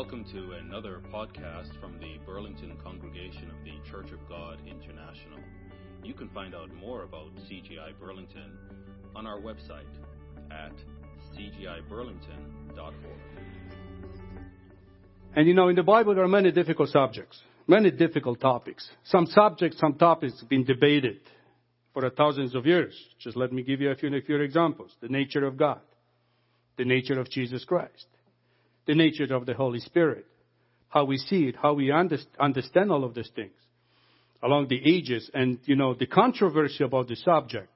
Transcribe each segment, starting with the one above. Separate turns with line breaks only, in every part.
Welcome to another podcast from the Burlington Congregation of the Church of God International. You can find out more about CGI Burlington on our website at cgiburlington.org.
And you know, in the Bible, there are many difficult subjects, many difficult topics. Some subjects, some topics have been debated for thousands of years. Just let me give you a few, a few examples. The nature of God, the nature of Jesus Christ, the nature of the Holy Spirit, how we see it, how we understand all of these things along the ages. And, you know, the controversy about the subject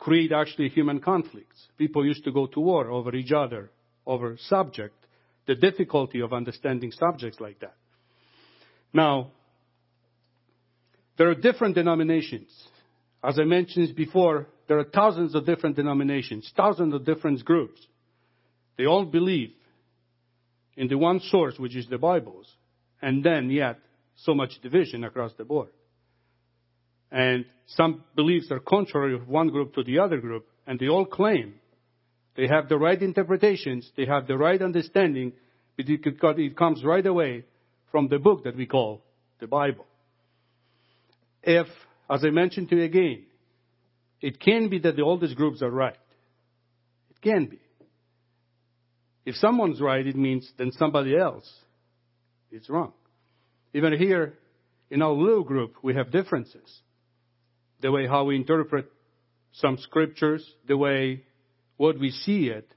create actually human conflicts. People used to go to war over each other, over subject, the difficulty of understanding subjects like that. Now, there are different denominations. As I mentioned before, there are thousands of different denominations, thousands of different groups. They all believe in the one source, which is the Bibles, and then yet so much division across the board. And some beliefs are contrary of one group to the other group, and they all claim they have the right interpretations, they have the right understanding, but it comes right away from the book that we call the Bible. If, as I mentioned to you again, it can be that the oldest groups are right. It can be. If someone's right, it means then somebody else is wrong. Even here in our little group, we have differences. The way how we interpret some scriptures, the way what we see it,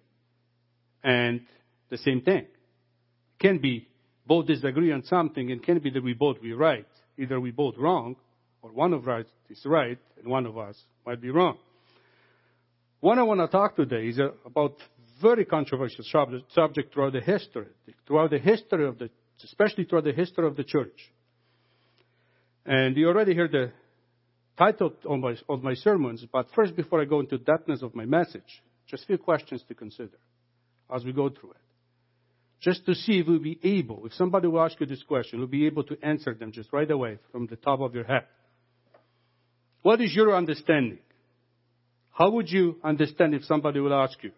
and the same thing. Can be both disagree on something and can be that we both be right. Either we both wrong, or one of us is right, and one of us might be wrong. What I want to talk today is uh, about very controversial subject throughout the history, throughout the history of the, especially throughout the history of the church. And you already heard the title of my, of my sermons, but first, before I go into depthness of my message, just a few questions to consider as we go through it. Just to see if we'll be able, if somebody will ask you this question, you'll be able to answer them just right away from the top of your head. What is your understanding? How would you understand if somebody will ask you?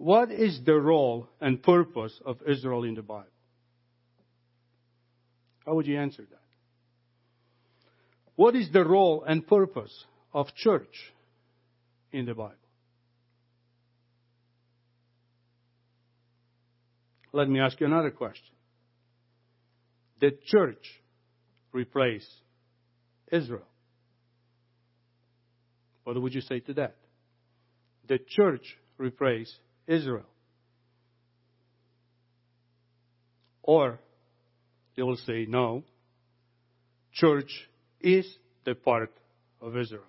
What is the role and purpose of Israel in the Bible? How would you answer that? What is the role and purpose of church in the Bible? Let me ask you another question. Did church replace Israel? What would you say to that? Did church replace Israel. Or they will say, no, church is the part of Israel.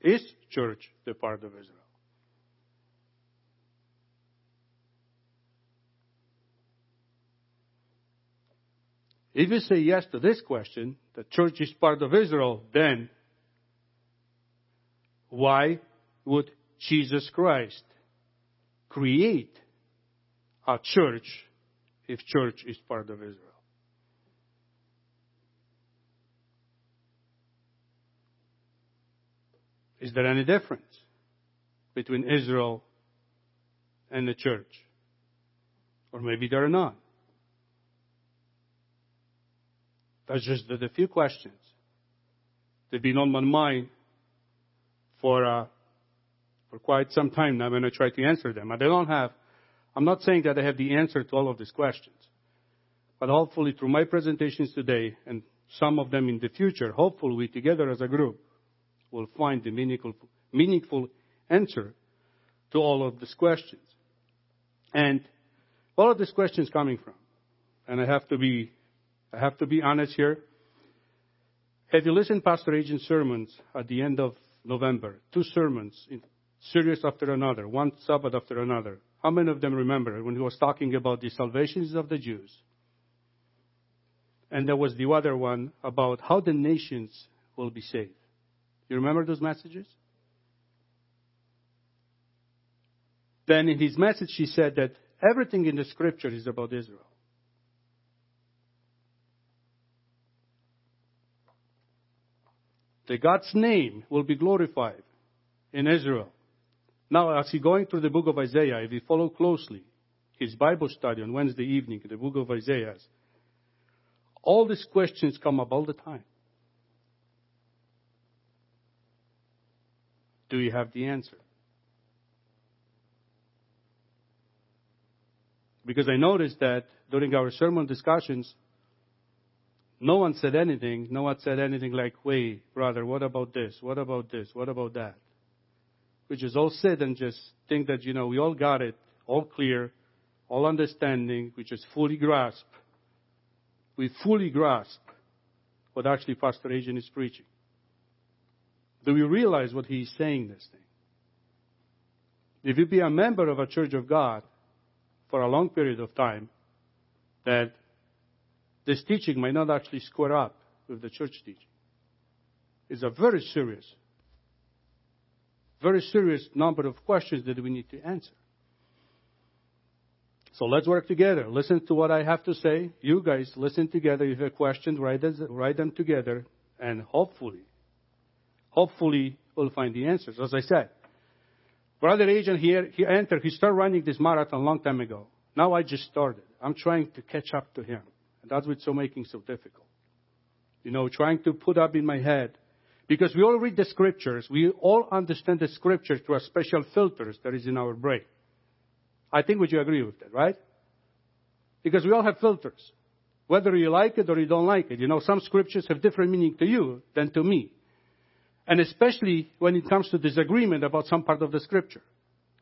Is church the part of Israel? If you say yes to this question, the church is part of Israel, then why would Jesus Christ create a church if church is part of Israel. Is there any difference between Israel and the church? Or maybe there are not. That's just the, few questions that have been on my mind for uh, for quite some time now. When to try to answer them. I don't have, I'm not saying that I have the answer to all of these questions. But hopefully through my presentations today and some of them in the future, hopefully we together as a group will find the meaningful, meaningful answer to all of these questions. And all of these questions coming from, and I have to be, I have to be honest here. Have you listened Pastor Agent's sermons at the end of November? Two sermons in series after another, one Sabbath after another. How many of them remember when he was talking about the salvations of the Jews? And there was the other one about how the nations will be saved. You remember those messages? Then in his message, he said that everything in the scripture is about Israel. That God's name will be glorified in Israel. Now, as he going through the book of Isaiah, if you follow closely, his Bible study on Wednesday evening, the book of Isaiah, all these questions come up all the time. Do you have the answer? Because I noticed that during our sermon discussions, no one said anything. No one said anything like, wait, brother, what about this? What about this? What about that? We just all sit and just think that, you know, we all got it, all clear, all understanding, we just fully grasp. We fully grasp what actually Pastor Agent is preaching. Do we realize what he's saying this thing? If you be a member of a church of God for a long period of time, that this teaching might not actually square up with the church teaching. It's a very serious, very serious number of questions that we need to answer. So let's work together. Listen to what I have to say. You guys listen together. If you have questions, write, write them together, and hopefully, hopefully we'll find the answers. As I said, Brother Agent here, he entered, he started running this marathon a long time ago. Now I just started. I'm trying to catch up to him. And that's what's so making so difficult. You know, trying to put up in my head. Because we all read the scriptures. We all understand the scriptures through a special filters that is in our brain. I think would you agree with that, right? Because we all have filters. Whether you like it or you don't like it. You know, some scriptures have different meaning to you than to me. And especially when it comes to disagreement about some part of the scripture.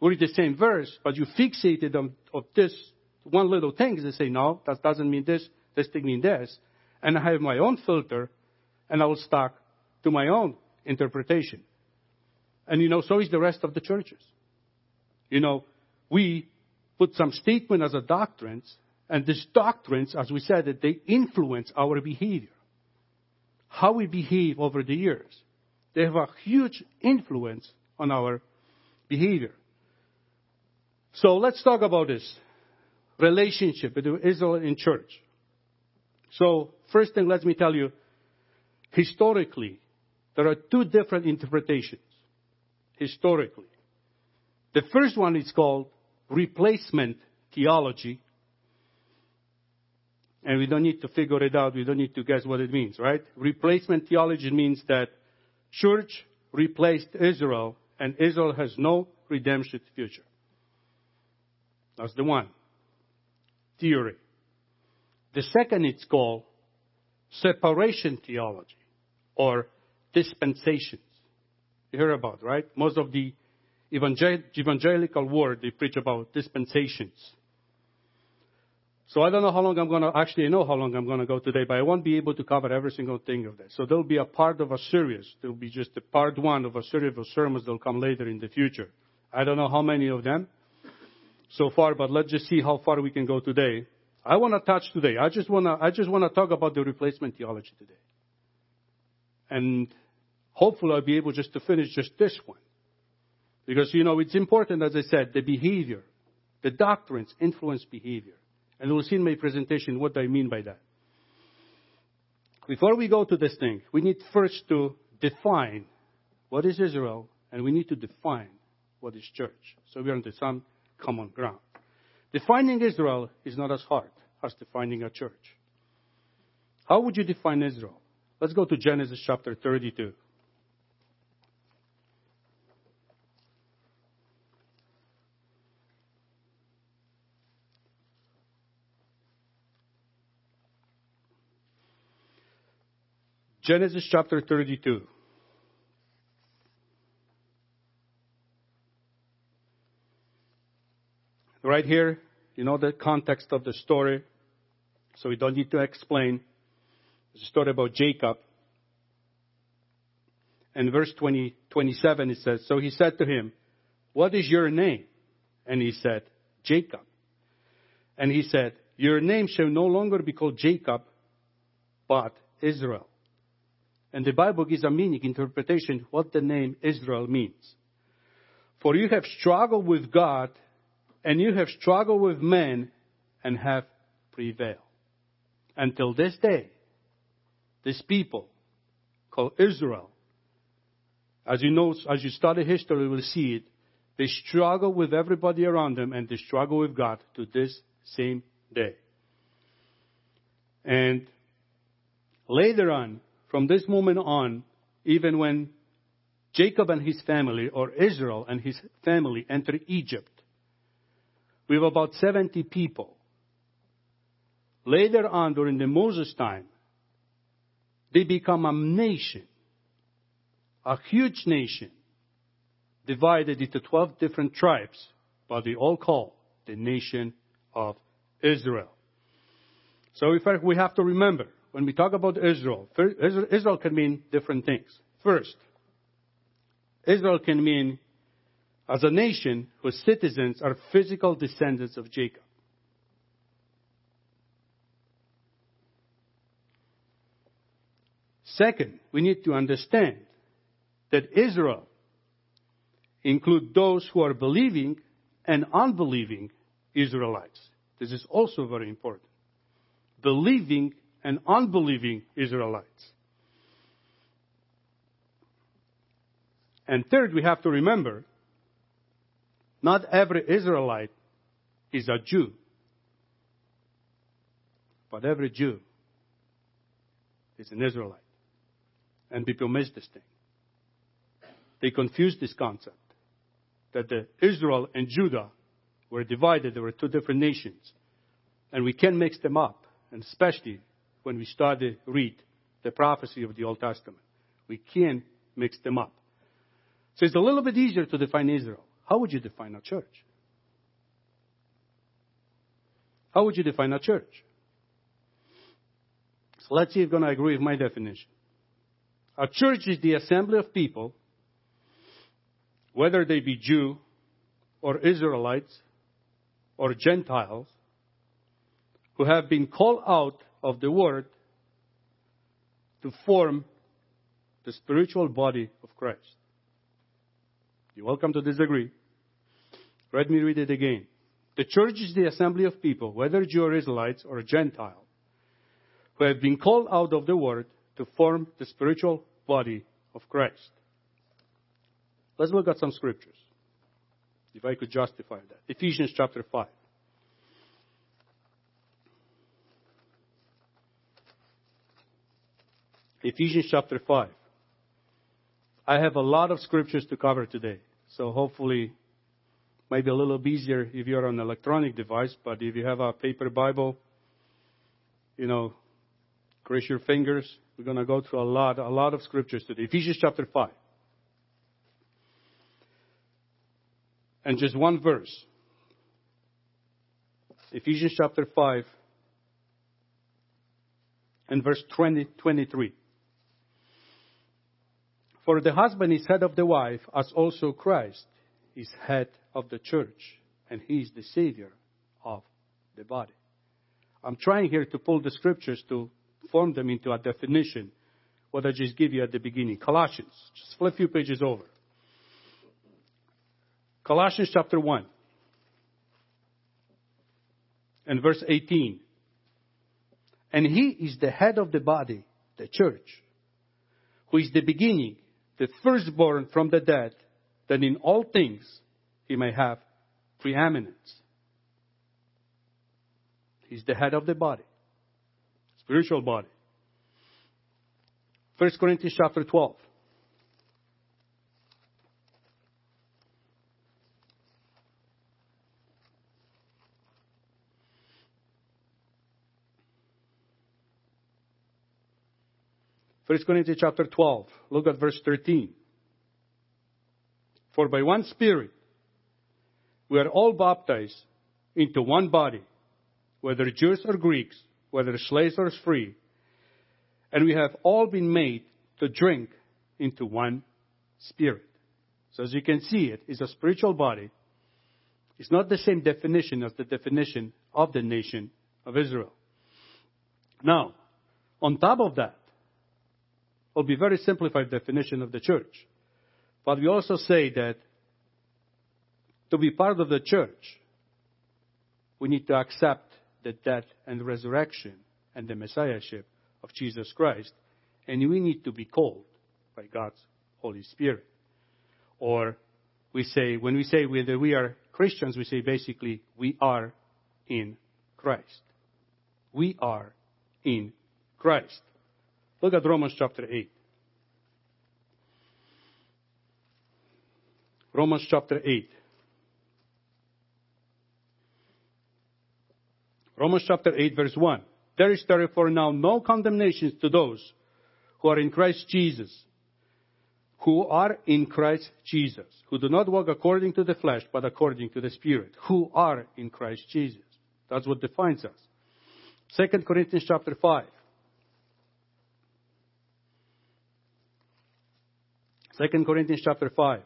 We read the same verse, but you fixated on of this one little thing. They say, no, that doesn't mean this this thing means this. And I have my own filter, and I will stuck to my own interpretation. And you know, so is the rest of the churches. You know, we put some statement as a doctrines, and these doctrines, as we said, that they influence our behavior. How we behave over the years. They have a huge influence on our behavior. So let's talk about this relationship between Israel and church. So, first thing, let me tell you, historically, there are two different interpretations. Historically. The first one is called replacement theology. And we don't need to figure it out. We don't need to guess what it means, right? Replacement theology means that church replaced Israel and Israel has no redemption future. That's the one. Theory. The second is called separation theology or dispensations. You hear about, right? Most of the evangelical world, they preach about dispensations. So I don't know how long I'm going to, actually I know how long I'm going to go today, but I won't be able to cover every single thing of this. So there'll be a part of a series. There'll be just a part one of a series of sermons that'll come later in the future. I don't know how many of them so far, but let's just see how far we can go today. I want to touch today. I just want to, I just want to talk about the replacement theology today. And hopefully I'll be able just to finish just this one. Because, you know, it's important, as I said, the behavior, the doctrines influence behavior. And we'll see in my presentation what I mean by that. Before we go to this thing, we need first to define what is Israel, and we need to define what is church. So we're on the some common ground. Defining Israel is not as hard as defining a church. How would you define Israel? Let's go to Genesis chapter 32. Genesis chapter 32. Right here, you know the context of the story, so we don't need to explain. It's a story about Jacob. And verse 20, 27 it says, So he said to him, What is your name? And he said, Jacob. And he said, Your name shall no longer be called Jacob, but Israel. And the Bible gives a meaning, interpretation, what the name Israel means. For you have struggled with God and you have struggled with men and have prevailed. Until this day, this people called Israel, as you know, as you study history, you will see it, They struggle with everybody around them and they struggle with God to this same day. And later on, from this moment on, even when Jacob and his family, or Israel and his family, enter Egypt, with about 70 people. Later on, during the Moses time, they become a nation, a huge nation, divided into 12 different tribes, but they all call the nation of Israel. So in we have to remember, when we talk about Israel, Israel can mean different things. First, Israel can mean as a nation whose citizens are physical descendants of Jacob. Second, we need to understand that Israel include those who are believing and unbelieving Israelites. This is also very important. Believing and unbelieving Israelites. And third, we have to remember not every Israelite is a Jew, but every Jew is an Israelite. And people miss this thing. They confuse this concept that Israel and Judah were divided. There were two different nations. And we can mix them up, and especially when we start to read the prophecy of the Old Testament. We can mix them up. So it's a little bit easier to define Israel. How would you define a church? How would you define a church? So let's see if you're going to agree with my definition. A church is the assembly of people whether they be Jew or Israelites or Gentiles, who have been called out of the Word to form the spiritual body of Christ. You're welcome to disagree. Let me read it again. The church is the assembly of people, whether Jew or Israelites or Gentile, who have been called out of the Word to form the spiritual body of Christ. Let's look at some scriptures. If I could justify that. Ephesians chapter 5. Ephesians chapter 5. I have a lot of scriptures to cover today, so hopefully maybe a little easier if you're on an electronic device, but if you have a paper Bible, you know, cross your fingers. We're going to go through a lot, a lot of scriptures today. Ephesians chapter 5. and just one verse. Ephesians chapter 5 and verse 20, 23. For the husband is head of the wife, as also Christ is head of the church, and he is the Savior of the body. I'm trying here to pull the scriptures to form them into a definition, what I just give you at the beginning. Colossians, just flip a few pages over. Colossians chapter 1 and verse 18. And he is the head of the body, the church, who is the beginning, the firstborn from the dead, that in all things he may have preeminence. He's the head of the body, spiritual body. 1 Corinthians chapter 12. 1 Corinthians chapter 12. Look at verse 13. For by one Spirit we are all baptized into one body, whether Jews or Greeks, whether slaves or free, and we have all been made to drink into one Spirit. So as you can see, it is a spiritual body. It's not the same definition as the definition of the nation of Israel. Now, on top of that, will be very simplified definition of the church. But we also say that to be part of the church, we need to accept the death and resurrection and the messiahship of Jesus Christ. And we need to be called by God's Holy Spirit. Or we say, when we say whether we are Christians, we say basically, we are in Christ. We are in Christ. Look at Romans chapter 8. Romans chapter 8. Romans chapter 8 verse 1. There is therefore now no condemnation to those who are in Christ Jesus, who are in Christ Jesus, who do not walk according to the flesh, but according to the Spirit, who are in Christ Jesus. That's what defines us. 2 Corinthians chapter 5. 2 Corinthians chapter 5.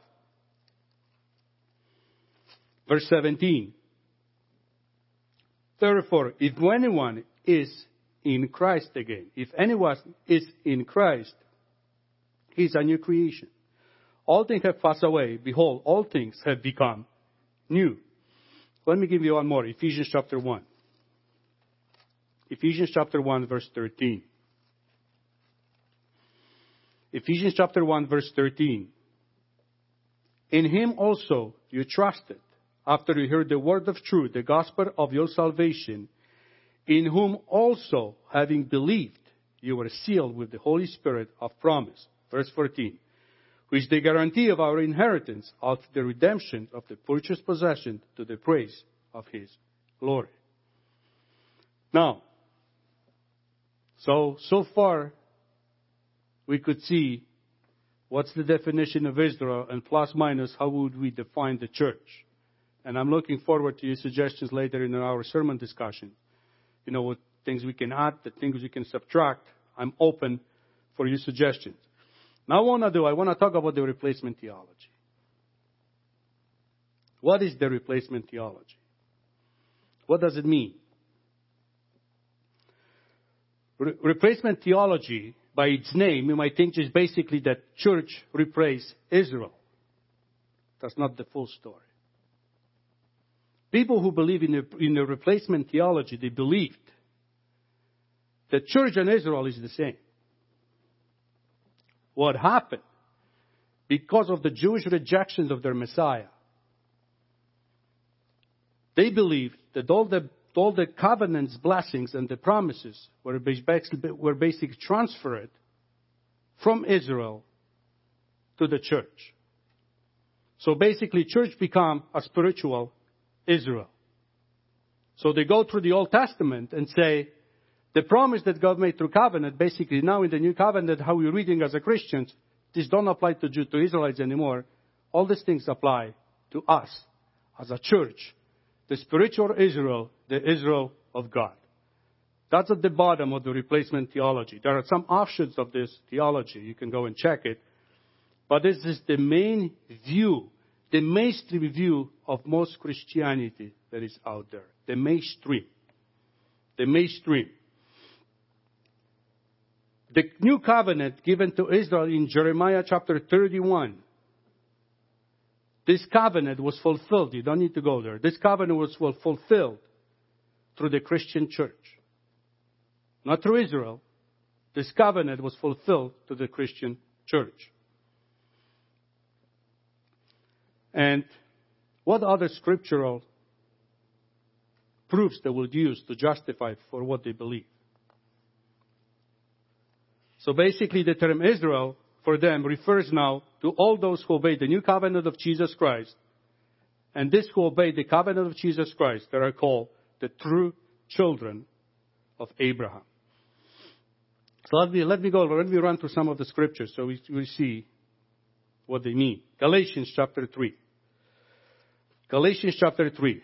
Verse 17. Therefore, if anyone is in Christ again, if anyone is in Christ, he is a new creation. All things have passed away. Behold, all things have become new. Let me give you one more. Ephesians chapter 1. Ephesians chapter 1 verse 13. Ephesians chapter 1 verse 13. In him also you trusted after you heard the word of truth, the gospel of your salvation, in whom also, having believed, you were sealed with the Holy Spirit of promise. Verse 14. Which the guarantee of our inheritance of the redemption of the purchased possession to the praise of his glory. Now, so, so far, we could see what's the definition of Israel and plus minus how would we define the church. And I'm looking forward to your suggestions later in our sermon discussion. You know, what things we can add, the things we can subtract. I'm open for your suggestions. Now, I want to do, I want to talk about the replacement theology. What is the replacement theology? What does it mean? Re- replacement theology, by its name, you might think is basically that church replaced Israel. That's not the full story. People who believe in a, in a replacement theology, they believed that church and Israel is the same. What happened? Because of the Jewish rejection of their Messiah, they believed that all the all the covenants, blessings, and the promises were basically, were basically transferred from Israel to the church. So basically, church become a spiritual Israel. So they go through the Old Testament and say, the promise that God made through covenant, basically now in the new covenant, how we're reading as a Christians, this don't apply to, Jew, to Israelites anymore. All these things apply to us as a church, the spiritual Israel, the Israel of God. That's at the bottom of the replacement theology. There are some offshoots of this theology. You can go and check it. But this is the main view the mainstream view of most Christianity that is out there. The mainstream. The mainstream. The new covenant given to Israel in Jeremiah chapter 31. This covenant was fulfilled. You don't need to go there. This covenant was fulfilled through the Christian church. Not through Israel. This covenant was fulfilled to the Christian church. And what other scriptural proofs they will use to justify for what they believe? So basically, the term Israel for them refers now to all those who obey the new covenant of Jesus Christ. And this who obey the covenant of Jesus Christ that are called the true children of Abraham. So let me, let me go, let me run through some of the scriptures so we, we see what they mean. Galatians chapter 3. Galatians chapter 3.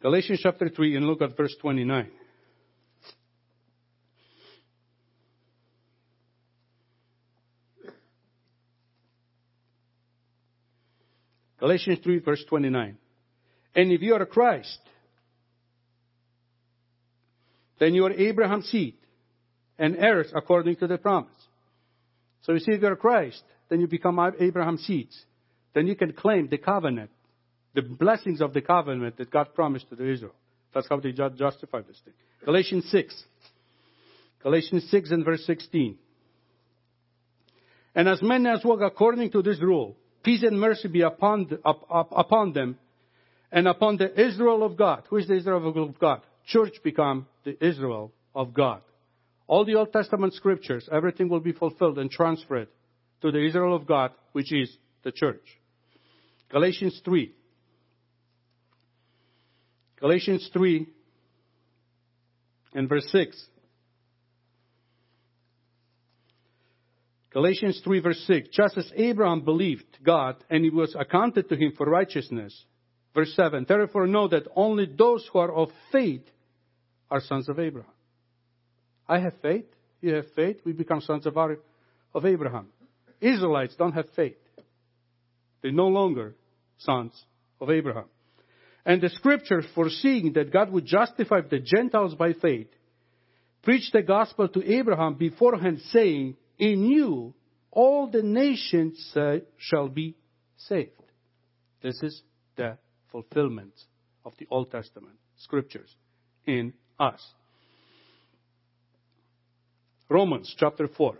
Galatians chapter 3 and look at verse 29. Galatians 3 verse 29. And if you are Christ, then you are Abraham's seed and heirs according to the promise. So you see, if you're Christ, then you become Abraham's seeds. Then you can claim the covenant, the blessings of the covenant that God promised to the Israel. That's how they justify this thing. Galatians 6. Galatians 6 and verse 16. And as many as walk according to this rule, peace and mercy be upon, up, up, upon them and upon the Israel of God. Who is the Israel of God? Church become the Israel of God. All the Old Testament scriptures, everything will be fulfilled and transferred to the Israel of God, which is the church. Galatians 3. Galatians 3 and verse 6. Galatians 3 verse 6. Just as Abraham believed God and it was accounted to him for righteousness. Verse 7. Therefore know that only those who are of faith are sons of Abraham. I have faith. You have faith. We become sons of, our, of Abraham. Israelites don't have faith. They're no longer sons of Abraham. And the scripture, foreseeing that God would justify the Gentiles by faith, preached the gospel to Abraham beforehand, saying, In you all the nations uh, shall be saved. This is the fulfillment of the Old Testament scriptures in us. Romans chapter 4.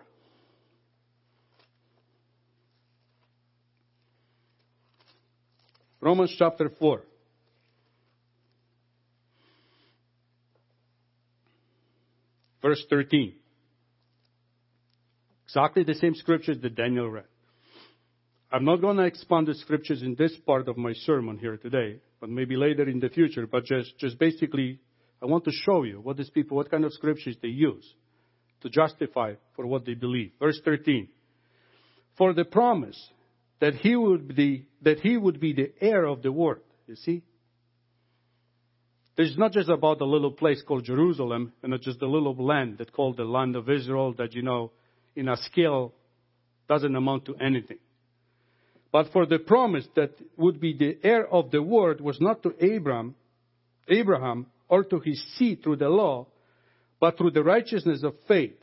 Romans chapter 4. Verse 13. Exactly the same scriptures that Daniel read. I'm not going to expand the scriptures in this part of my sermon here today, but maybe later in the future, but just, just basically, I want to show you what these people, what kind of scriptures they use to justify for what they believe. Verse 13. For the promise that he would be, that he would be the heir of the world. You see? It's not just about a little place called Jerusalem and not just a little land that called the land of Israel that, you know, in a scale doesn't amount to anything. But for the promise that would be the heir of the world was not to Abraham, Abraham or to his seed through the law, but through the righteousness of faith.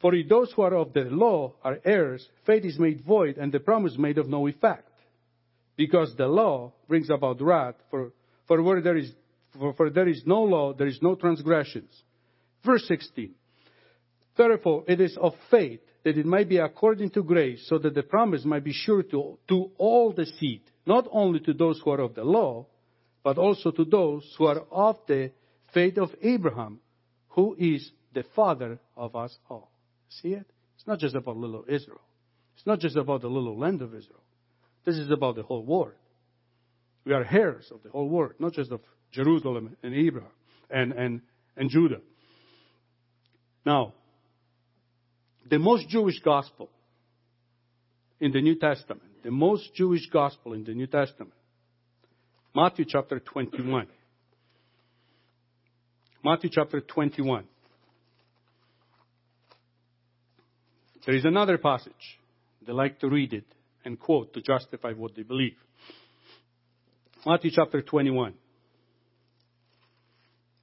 For if those who are of the law are heirs, faith is made void and the promise made of no effect. Because the law brings about wrath, for, for where there is, for, for there is no law, there is no transgressions. Verse 16. Therefore, it is of faith that it might be according to grace, so that the promise might be sure to, to all the seed, not only to those who are of the law, but also to those who are of the faith of Abraham, who is the father of us all. See it? It's not just about little Israel. It's not just about the little land of Israel. This is about the whole world. We are heirs of the whole world, not just of Jerusalem and Abraham and, and, and Judah. Now, the most Jewish gospel in the New Testament, the most Jewish gospel in the New Testament, Matthew chapter 21. Matthew chapter 21. There is another passage. They like to read it and quote to justify what they believe. Matthew chapter 21.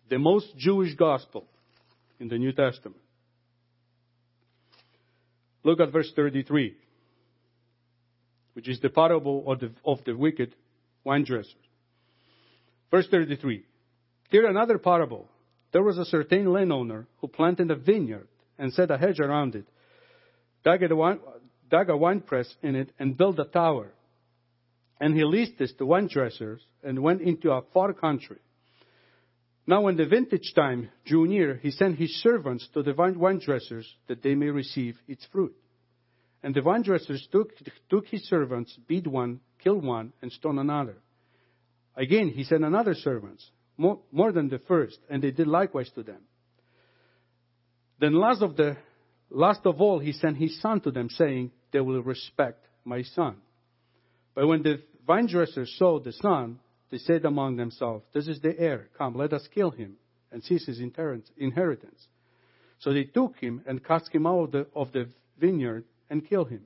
The most Jewish gospel in the New Testament. Look at verse 33, which is the parable of the, of the wicked wine dresser. Verse 33. Here another parable. There was a certain landowner who planted a vineyard and set a hedge around it dug a, wine, dug a wine press in it, and built a tower. And he leased this to wine dressers and went into a far country. Now, when the vintage time drew near, he sent his servants to the wine dressers that they may receive its fruit. And the vine dressers took, took his servants, beat one, killed one, and stoned another. Again, he sent another servants, more, more than the first, and they did likewise to them. Then last of the Last of all, he sent his son to them, saying, They will respect my son. But when the vine dressers saw the son, they said among themselves, This is the heir. Come, let us kill him and seize his inheritance. So they took him and cast him out of the, of the vineyard and killed him.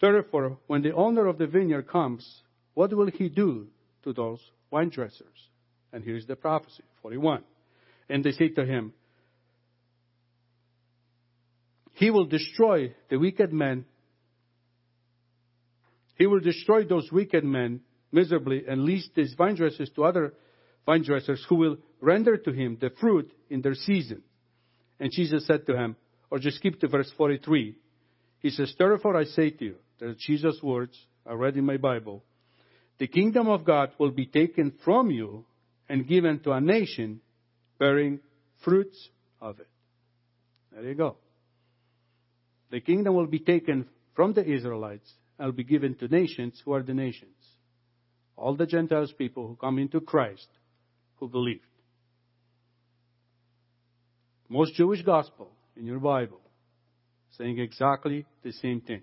Therefore, when the owner of the vineyard comes, what will he do to those wine dressers? And here's the prophecy 41. And they say to him, he will destroy the wicked men. He will destroy those wicked men miserably and lease these vine dressers to other vine dressers who will render to him the fruit in their season. And Jesus said to him, or just skip to verse 43. He says, Therefore I say to you, that Jesus' words I read in my Bible, the kingdom of God will be taken from you and given to a nation bearing fruits of it. There you go. The kingdom will be taken from the Israelites and will be given to nations. Who are the nations? All the Gentiles people who come into Christ who believed. Most Jewish gospel in your Bible saying exactly the same thing.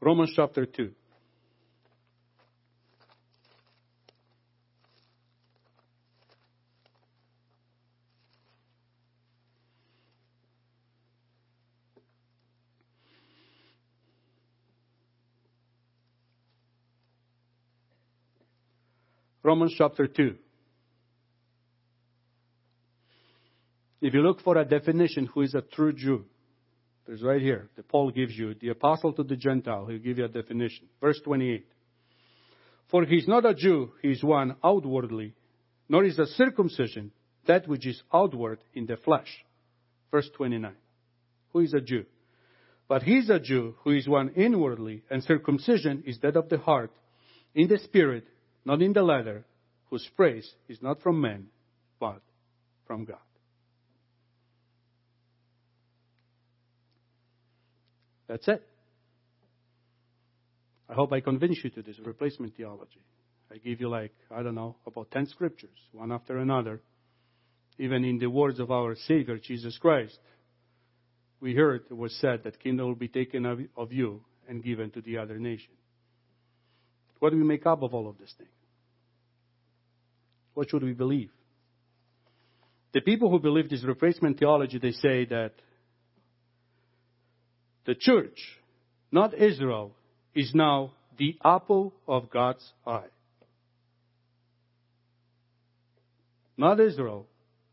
Romans chapter 2. Romans chapter 2. If you look for a definition, who is a true Jew? There's right here. The Paul gives you, the apostle to the Gentile, he'll give you a definition. Verse 28. For he is not a Jew, he is one outwardly, nor is a circumcision that which is outward in the flesh. Verse 29. Who is a Jew? But he is a Jew who is one inwardly, and circumcision is that of the heart, in the spirit, not in the letter, whose praise is not from men, but from God. That's it. I hope I convince you to this replacement theology. I give you like, I don't know, about 10 scriptures, one after another. Even in the words of our Savior, Jesus Christ, we heard it was said that kingdom will be taken of you and given to the other nation. What do we make up of all of this thing? What should we believe? The people who believe this replacement theology, they say that the church, not Israel, is now the apple of God's eye. Not Israel,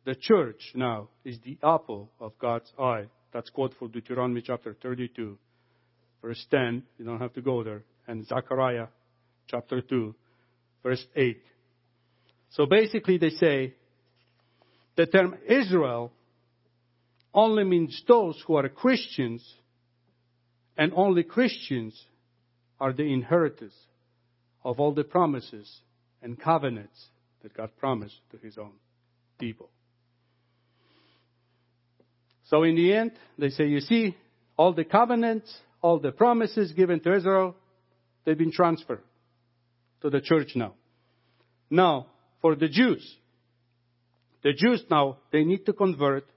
the church now is the apple of God's eye. That's quote from Deuteronomy chapter 32, verse 10. You don't have to go there. And Zechariah chapter 2, verse 8. So basically, they say the term Israel only means those who are Christians, and only Christians are the inheritors of all the promises and covenants that God promised to his own people. So in the end, they say, you see, all the covenants, all the promises given to Israel, they've been transferred to the church now. Now, for the Jews. The Jews now, they need to convert.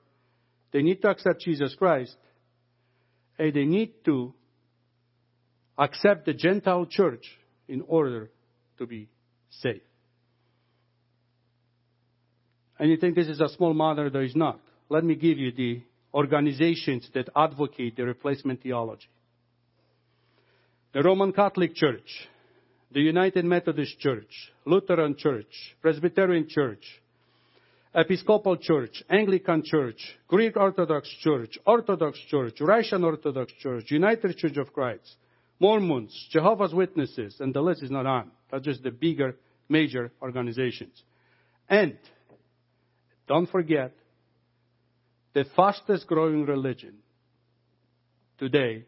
They need to accept Jesus Christ. And they need to accept the Gentile church in order to be saved. And you think this is a small matter? There is not. Let me give you the organizations that advocate the replacement theology. The Roman Catholic Church, the United Methodist Church, Lutheran Church, Presbyterian Church, Episcopal Church, Anglican Church, Greek Orthodox Church, Orthodox Church, Russian Orthodox Church, United Church of Christ, Mormons, Jehovah's Witnesses, and the list is not on. That's just the bigger, major organizations. And don't forget, the fastest growing religion today,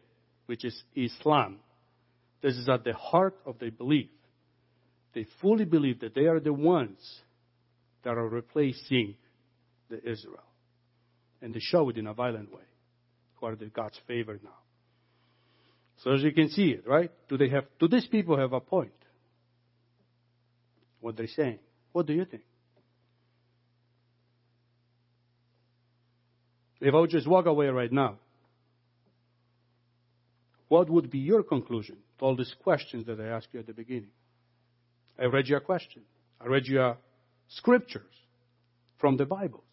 which is Islam, this is at the heart of their belief. They fully believe that they are the ones that are replacing the Israel. And they show it in a violent way, who are the God's favor now. So as you can see it, right? Do they have, do these people have a point? What they're saying. What do you think? If I would just walk away right now, what would be your conclusion all these questions that I asked you at the beginning? I read your question. I read your scriptures from the Bibles.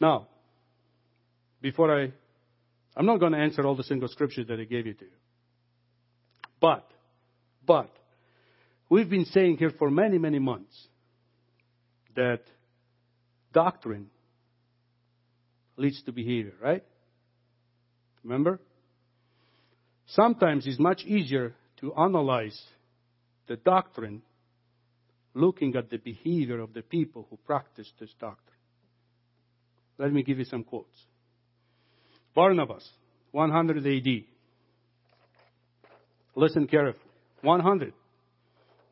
Now, before I, I'm not going to answer all the single scriptures that I gave you to you. But, but, we've been saying here for many, many months that doctrine leads to behavior, right? Remember? Sometimes it's much easier to analyze the doctrine looking at the behavior of the people who practice this doctrine. Let me give you some quotes. Barnabas, 100 AD. Listen carefully. 100.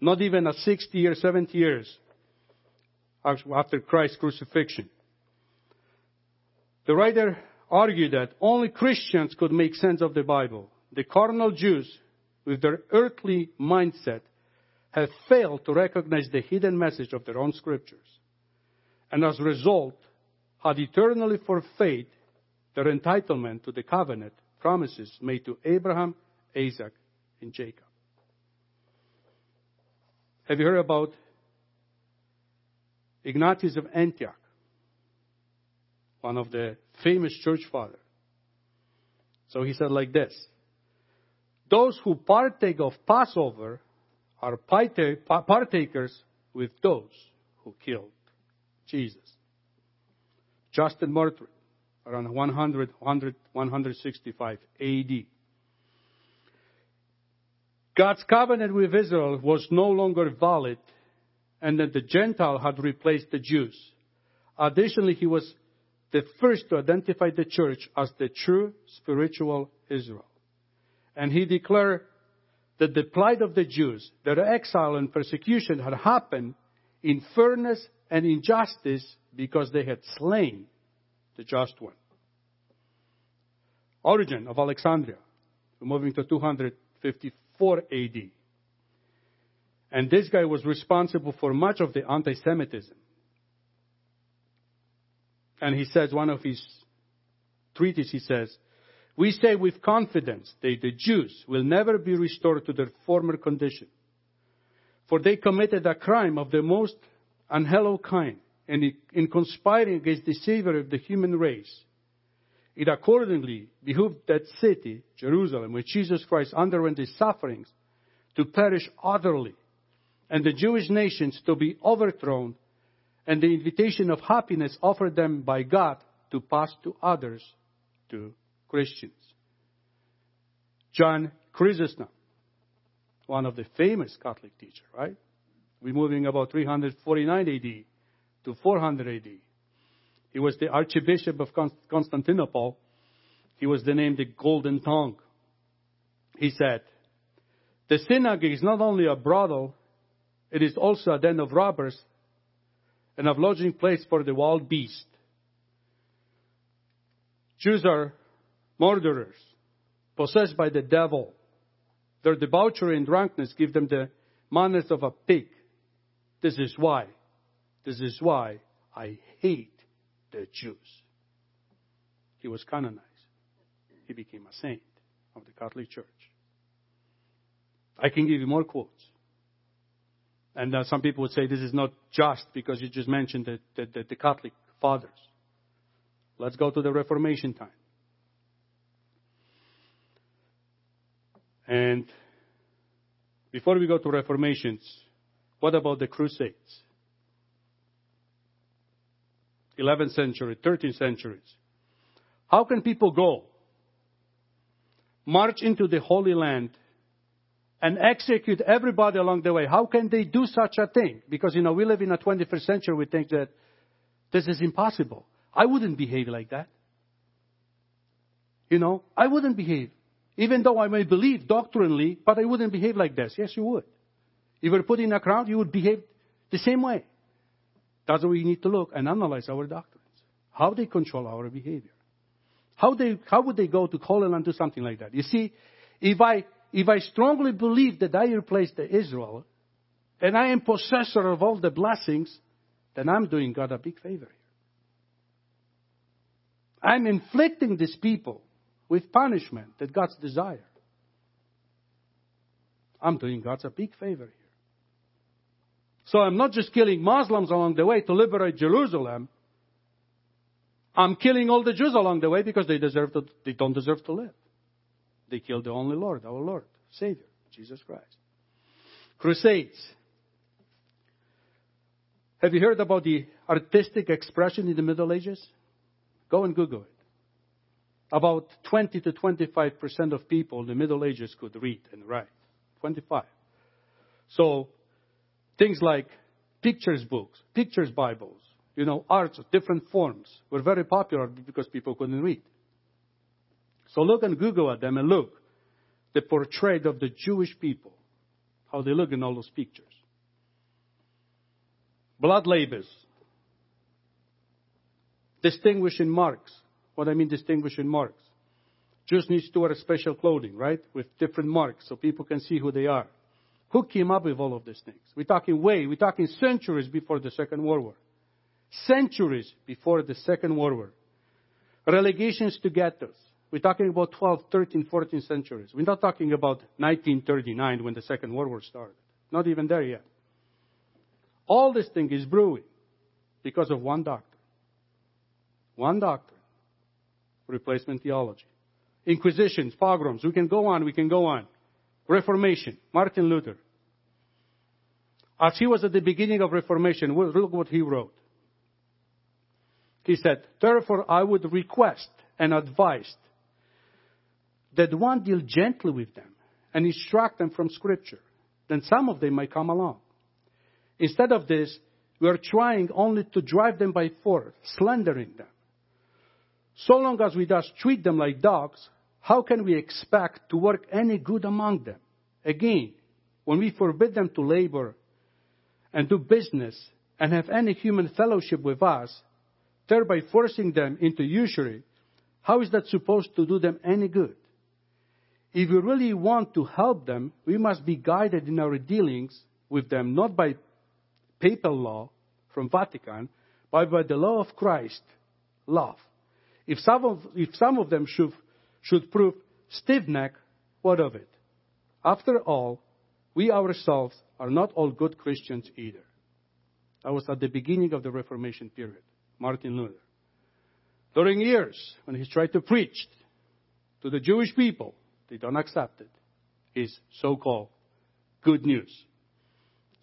Not even a 60 or 70 years after Christ's crucifixion. The writer argued that only Christians could make sense of the Bible. The carnal Jews, with their earthly mindset, have failed to recognize the hidden message of their own scriptures. And as a result, had eternally forfeit their entitlement to the covenant promises made to Abraham, Isaac, and Jacob. Have you heard about Ignatius of Antioch? One of the famous church fathers. So he said like this. Those who partake of Passover are partakers with those who killed Jesus. Justin Martyr, around 100, 100, 165 AD. God's covenant with Israel was no longer valid and that the Gentile had replaced the Jews. Additionally, he was the first to identify the church as the true spiritual Israel. And he declared that the plight of the Jews, their exile and persecution had happened in fairness and injustice because they had slain the just one. Origen of Alexandria, moving to 254 AD. And this guy was responsible for much of the anti Semitism. And he says, one of his treatises, he says, we say with confidence that the Jews will never be restored to their former condition. For they committed a crime of the most unhallowed kind, and in conspiring against the Savior of the human race, it accordingly behooved that city, Jerusalem, where Jesus Christ underwent his sufferings, to perish utterly, and the Jewish nations to be overthrown, and the invitation of happiness offered them by God to pass to others, to Christians. John Chrysostom, one of the famous Catholic teachers, right? We're moving about 349 AD to 400 AD. He was the Archbishop of Constantinople. He was the name the Golden Tongue. He said, The synagogue is not only a brothel, it is also a den of robbers and a lodging place for the wild beast. Jews are murderers, possessed by the devil. Their debauchery and drunkenness give them the manners of a pig. This is why, this is why I hate the Jews. He was canonized. He became a saint of the Catholic Church. I can give you more quotes. And uh, some people would say this is not just because you just mentioned the, the, the Catholic fathers. Let's go to the Reformation time. And before we go to Reformations, what about the Crusades? 11th century, 13th centuries. How can people go, march into the Holy Land, and execute everybody along the way? How can they do such a thing? Because, you know, we live in a 21st century, we think that this is impossible. I wouldn't behave like that. You know, I wouldn't behave. Even though I may believe doctrinally, but I wouldn't behave like this. Yes, you would. If you were put in a crowd, you would behave the same way. That's why we need to look and analyze our doctrines. How they control our behavior. How they, how would they go to call and do something like that? You see, if I, if I strongly believe that I replaced the Israel, and I am possessor of all the blessings, then I'm doing God a big favor here. I'm inflicting these people with punishment that God's desire. I'm doing God's a big favor here. So I'm not just killing Muslims along the way to liberate Jerusalem. I'm killing all the Jews along the way because they deserve to, they don't deserve to live. They killed the only Lord, our Lord, Savior, Jesus Christ. Crusades. Have you heard about the artistic expression in the Middle Ages? Go and Google it. about 20 to 25 percent of people in the Middle Ages could read and write. 25. So things like pictures books, pictures Bibles, you know, arts of different forms were very popular because people couldn't read. So look and Google at them and look the portrait of the Jewish people, how they look in all those pictures. Blood libels, distinguishing marks. What I mean distinguishing marks. Jews need to wear special clothing, right? With different marks so people can see who they are. Who came up with all of these things? We're talking way, we're talking centuries before the Second World War. Centuries before the Second World War. Relegations to ghettos. We're talking about 12, 13, 14 centuries. We're not talking about 1939 when the Second World War started. Not even there yet. All this thing is brewing because of one doctrine. One doctrine. Replacement theology. Inquisitions, pogroms. We can go on, we can go on. Reformation. Martin Luther. As he was at the beginning of Reformation, look what he wrote. He said, Therefore I would request and advise that one deal gently with them and instruct them from Scripture. Then some of them might come along. Instead of this, we are trying only to drive them by force, slandering them. So long as we thus treat them like dogs, how can we expect to work any good among them? Again, when we forbid them to labor and do business and have any human fellowship with us, thereby forcing them into usury, how is that supposed to do them any good? If we really want to help them, we must be guided in our dealings with them not by papal law from Vatican, but by the law of Christ, love. If some of, if some of them should, should prove stiff neck, what of it? After all, we ourselves are not all good Christians either. That was at the beginning of the Reformation period, Martin Luther. During years, when he tried to preach to the Jewish people, they don't accept it. His so-called good news.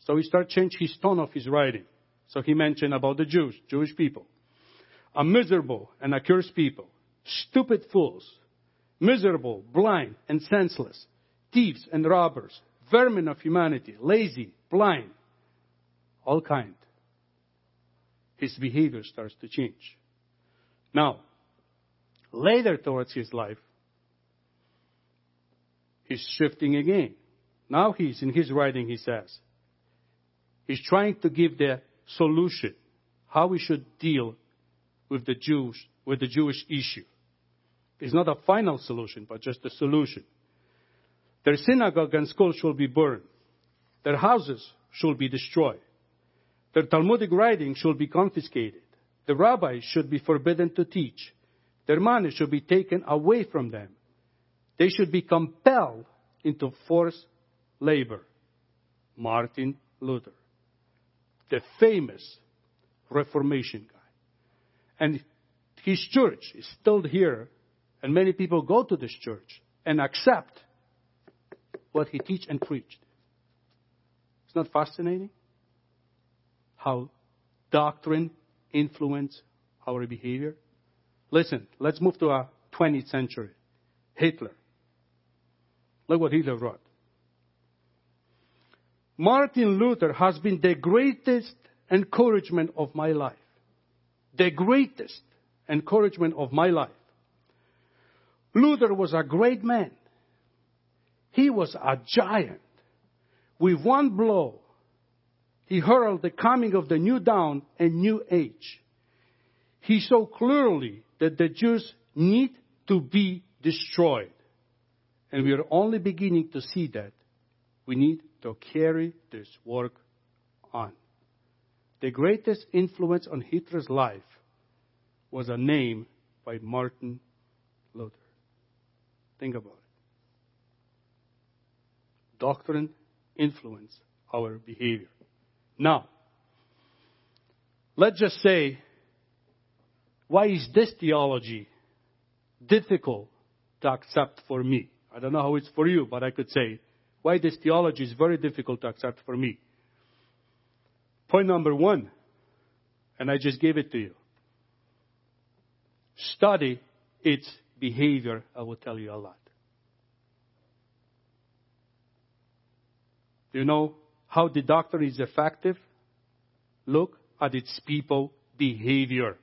So he started change his tone of his writing. So he mentioned about the Jews, Jewish people. A miserable and accursed people, stupid fools, miserable, blind, and senseless, thieves and robbers, vermin of humanity, lazy, blind, all kind. His behavior starts to change. Now, later towards his life, he's shifting again. Now he's, in his writing, he says, he's trying to give the solution, how we should deal with the Jews, with the Jewish issue. It's not a final solution, but just a solution. Their synagogue and schools shall be burned. Their houses shall be destroyed. Their Talmudic writings shall be confiscated. The rabbis should be forbidden to teach. Their money should be taken away from them. They should be compelled into forced labor. Martin Luther, the famous Reformation guy. And his church is still here, and many people go to this church and accept what he teach and preached. It's not fascinating how doctrine influence our behavior. Listen, let's move to our 20th century. Hitler. Look what Hitler wrote. Martin Luther has been the greatest encouragement of my life. The greatest encouragement of my life. Luther was a great man. He was a giant. With one blow, he heralded the coming of the new dawn and new age. He saw clearly that the Jews need to be destroyed. And we are only beginning to see that. We need to carry this work on. The greatest influence on Hitler's life was a name by Martin Luther. Think about it. Doctrine influence our behavior. Now, let's just say, why is this theology difficult to accept for me? I don't know how it's for you, but I could say why this theology is very difficult to accept for me. Point number one, and I just gave it to you. Study its behavior, I will tell you a lot. Do you know how the doctrine is effective? Look at its people behavior.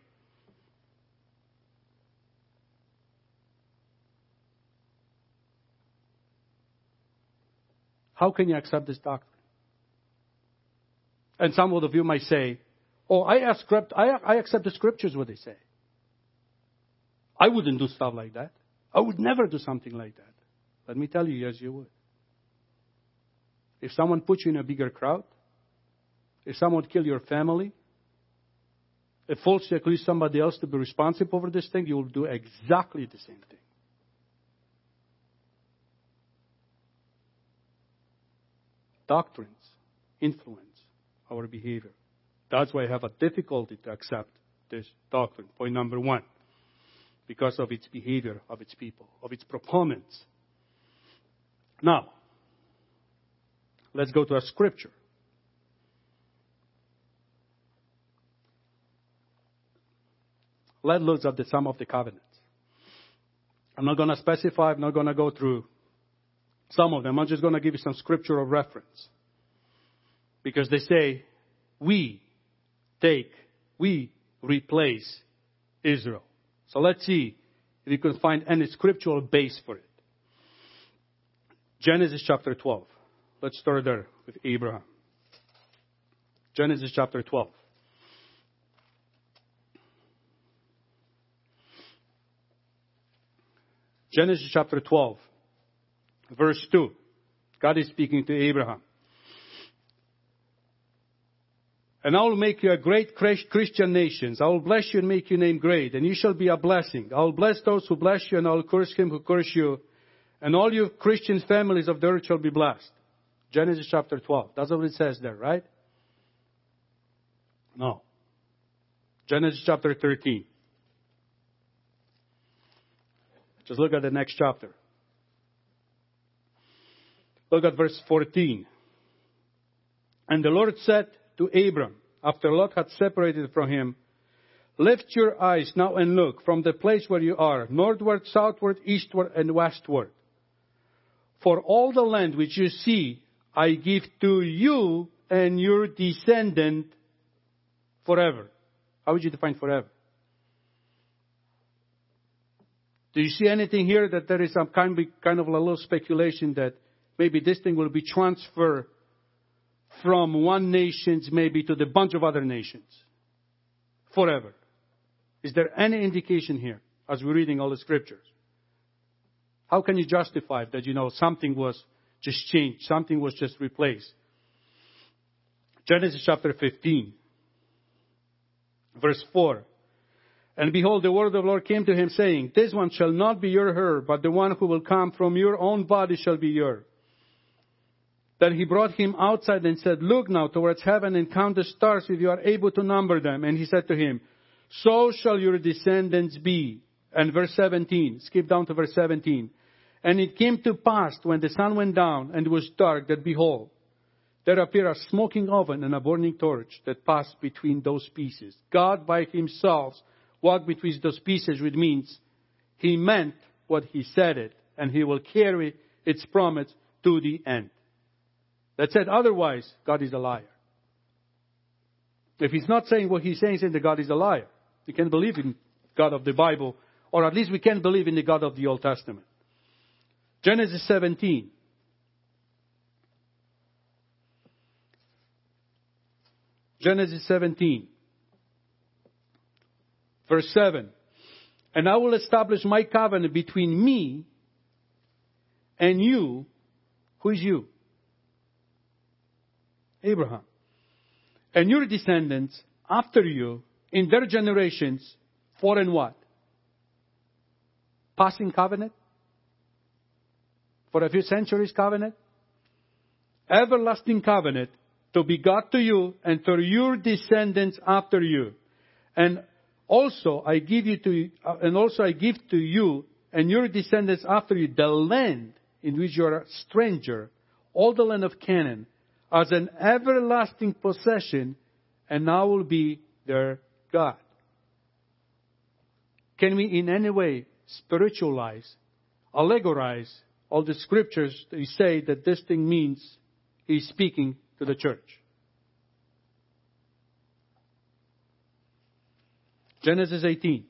How can you accept this doctrine? And some of you might say, Oh, I accept, I, I accept the scriptures, what they say. I wouldn't do stuff like that. I would never do something like that. Let me tell you, yes, you would. If someone puts you in a bigger crowd, if someone kill your family, if falsely accuse somebody else to be responsible for this thing, you will do exactly the same thing. Doctrines influence our behavior. That's why I have a difficulty to accept this doctrine. Point number one. Because of its behavior of its people, of its proponents. Now, let's go to a scripture. Let's look at the sum of the covenants. I'm not going to specify, I'm not going to go through some of them. I'm just going to give you some scriptural reference. Because they say, we take, we replace Israel. So let's see if you can find any scriptural base for it. Genesis chapter 12. Let's start there with Abraham. Genesis chapter 12. Genesis chapter 12, verse 2. God is speaking to Abraham. And I will make you a great Christian nation. I will bless you and make your name great, and you shall be a blessing. I will bless those who bless you, and I will curse him who curse you. And all your Christian families of the earth shall be blessed. Genesis chapter 12. That's what it says there, right? No. Genesis chapter 13. Just look at the next chapter. Look at verse 14. And the Lord said to Abram, after Lot had separated from him, Lift your eyes now and look from the place where you are, northward, southward, eastward, and westward. For all the land which you see, I give to you and your descendant forever. How would you define forever? Do you see anything here that there is some kind of, kind of a little speculation that maybe this thing will be transferred from one nation maybe to the bunch of other nations forever? Is there any indication here as we're reading all the scriptures? How can you justify that you know something was just changed, something was just replaced? Genesis chapter 15, verse 4. And behold, the word of the Lord came to him, saying, This one shall not be your heir, but the one who will come from your own body shall be yours. Then he brought him outside and said, Look now towards heaven and count the stars if you are able to number them. And he said to him, So shall your descendants be. And verse 17, skip down to verse 17. And it came to pass when the sun went down and it was dark that behold, there appeared a smoking oven and a burning torch that passed between those pieces. God by himself walked between those pieces, which means he meant what he said it, and he will carry its promise to the end. That said, otherwise, God is a liar. If he's not saying what he's saying, saying that God is a liar. We can't believe in God of the Bible, or at least we can't believe in the God of the Old Testament. Genesis 17. Genesis 17. Verse 7. And I will establish my covenant between me and you. Who is you? Abraham. And your descendants after you in their generations for and what? Passing covenant? For a few centuries covenant? Everlasting covenant to be God to you and to your descendants after you. And also I give you to, uh, and also I give to you and your descendants after you the land in which you are a stranger, all the land of Canaan, as an everlasting possession, and I will be their God. Can we in any way spiritualize, allegorize all the scriptures. They say that this thing means he's speaking to the church. Genesis 18.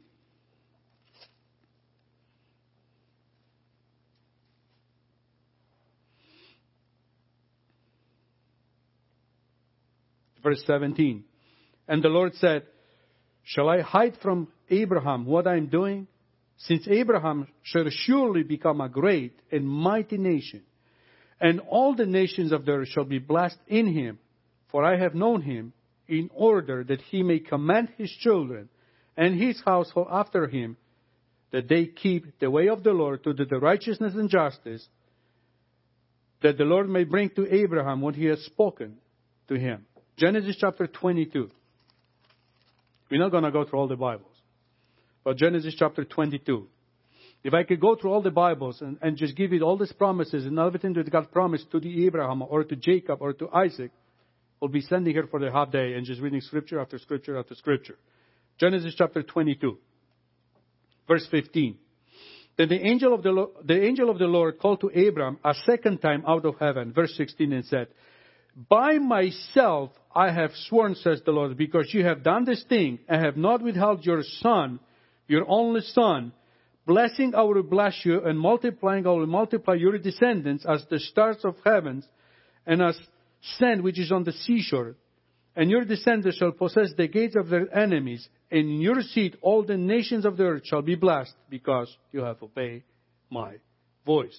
Verse 17. And the Lord said, Shall I hide from Abraham what I am doing? Since Abraham shall surely become a great and mighty nation, and all the nations of the earth shall be blessed in him, for I have known him, in order that he may command his children and his household after him, that they keep the way of the Lord to do the righteousness and justice, that the Lord may bring to Abraham what he has spoken to him. Genesis chapter 22. We're not going to go through all the Bibles, but Genesis chapter 22. If I could go through all the Bibles and, and just give you all these promises and everything that God promised to the Abraham or to Jacob or to Isaac, we'll be standing here for the half day and just reading scripture after scripture after scripture. Genesis chapter 22, verse 15. Then the angel of the, the angel of the Lord called to Abram a second time out of heaven, verse 16, and said, By myself I have sworn, says the Lord, because you have done this thing and have not withheld your son, your only son. Blessing I will bless you, and multiplying I will multiply your descendants as the stars of heavens, and as sand which is on the seashore and your descendants shall possess the gates of their enemies, and in your seed all the nations of the earth shall be blessed, because you have obeyed my voice.